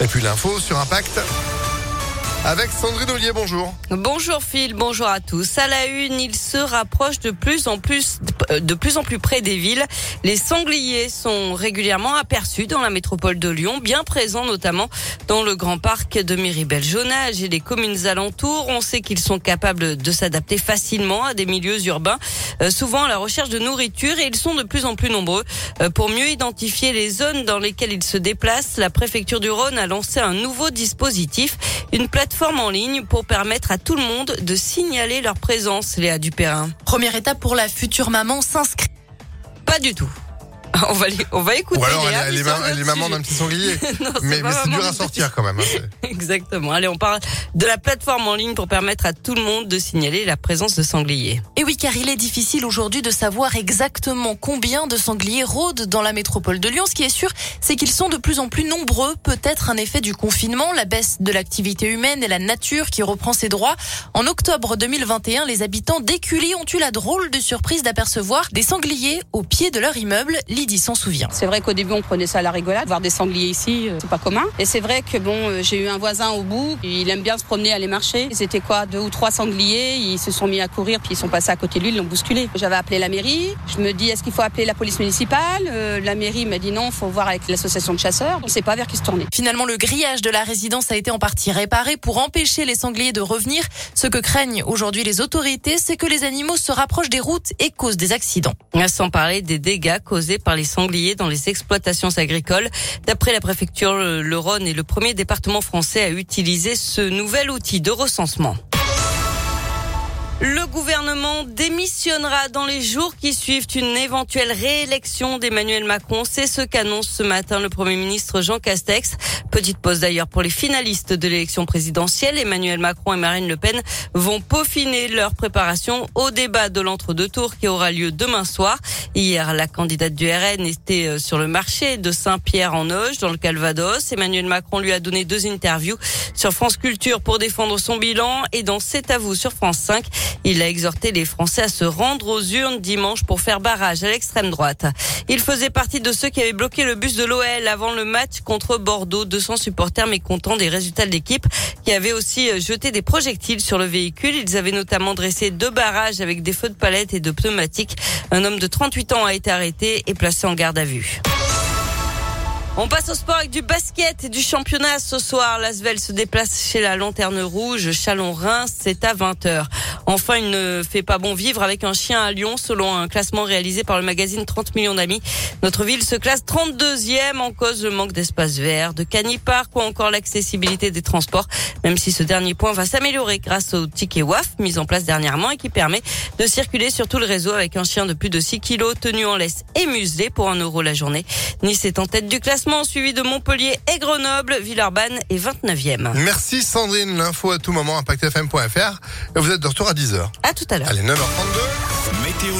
Et puis l'info sur Impact. Avec Sandrine Ollier, bonjour. Bonjour Phil, bonjour à tous. À la une, il se rapproche de plus en plus, de plus en plus près des villes. Les sangliers sont régulièrement aperçus dans la métropole de Lyon, bien présents notamment dans le grand parc de Miribel-Jonage et les communes alentours. On sait qu'ils sont capables de s'adapter facilement à des milieux urbains, euh, souvent à la recherche de nourriture et ils sont de plus en plus nombreux. Euh, pour mieux identifier les zones dans lesquelles ils se déplacent, la préfecture du Rhône a lancé un nouveau dispositif, une plateforme plateforme en ligne pour permettre à tout le monde de signaler leur présence, Léa Dupérin. Première étape pour la future maman s'inscrire. Pas du tout. On va, on va écouter. Ou alors elle, est, maman d'un petit sanglier. mais, c'est dur à sortir quand même. Hein, Exactement. Allez, on parle de la plateforme en ligne pour permettre à tout le monde de signaler la présence de sangliers. Et oui, car il est difficile aujourd'hui de savoir exactement combien de sangliers rôdent dans la métropole de Lyon. Ce qui est sûr, c'est qu'ils sont de plus en plus nombreux. Peut-être un effet du confinement, la baisse de l'activité humaine et la nature qui reprend ses droits. En octobre 2021, les habitants d'Écully ont eu la drôle de surprise d'apercevoir des sangliers au pied de leur immeuble s'en souvient. C'est vrai qu'au début, on prenait ça à la rigolade. Voir des sangliers ici, euh, c'est pas commun. Et c'est vrai que bon, euh, j'ai eu un voisin au bout. Il aime bien se promener, aller marcher. C'était quoi, deux ou trois sangliers. Ils se sont mis à courir, puis ils sont passés à côté de lui, ils l'ont bousculé. J'avais appelé la mairie. Je me dis, est-ce qu'il faut appeler la police municipale? Euh, La mairie m'a dit non, faut voir avec l'association de chasseurs. On sait pas vers qui se tourner. Finalement, le grillage de la résidence a été en partie réparé pour empêcher les sangliers de revenir. Ce que craignent aujourd'hui les autorités, c'est que les animaux se rapprochent des routes et causent des accidents. Sans parler des dégâts causés par les sangliers dans les exploitations agricoles. D'après la préfecture, le Rhône est le premier département français à utiliser ce nouvel outil de recensement. Le gouvernement démissionnera dans les jours qui suivent une éventuelle réélection d'Emmanuel Macron. C'est ce qu'annonce ce matin le Premier ministre Jean Castex. Petite pause d'ailleurs pour les finalistes de l'élection présidentielle. Emmanuel Macron et Marine Le Pen vont peaufiner leur préparation au débat de l'entre-deux tours qui aura lieu demain soir. Hier, la candidate du RN était euh, sur le marché de Saint-Pierre-en-Auge dans le Calvados. Emmanuel Macron lui a donné deux interviews sur France Culture pour défendre son bilan et dans C'est à vous sur France 5. Il a exhorté les Français à se rendre aux urnes dimanche pour faire barrage à l'extrême droite. Il faisait partie de ceux qui avaient bloqué le bus de l'OL avant le match contre Bordeaux. 200 supporters mécontents des résultats de l'équipe qui avaient aussi euh, jeté des projectiles sur le véhicule. Ils avaient notamment dressé deux barrages avec des feux de palette et de pneumatiques. Un homme de 38 ans a été arrêté et placé en garde à vue. On passe au sport avec du basket et du championnat ce soir. L'Asvel se déplace chez la Lanterne Rouge. Chalon-Reims, c'est à 20h. Enfin, il ne fait pas bon vivre avec un chien à Lyon, selon un classement réalisé par le magazine 30 millions d'amis. Notre ville se classe 32e en cause le manque d'espace vert, de canipark ou encore l'accessibilité des transports, même si ce dernier point va s'améliorer grâce au ticket WAF mis en place dernièrement et qui permet de circuler sur tout le réseau avec un chien de plus de 6 kilos tenu en laisse et muselé pour un euro la journée. Nice est en tête du classement, suivi de Montpellier et Grenoble. Villeurbanne est 29e. Merci Sandrine. L'info à tout moment, impactfm.fr. Vous êtes de retour à 10h. À tout à l'heure. Allez, 9h32. Météo.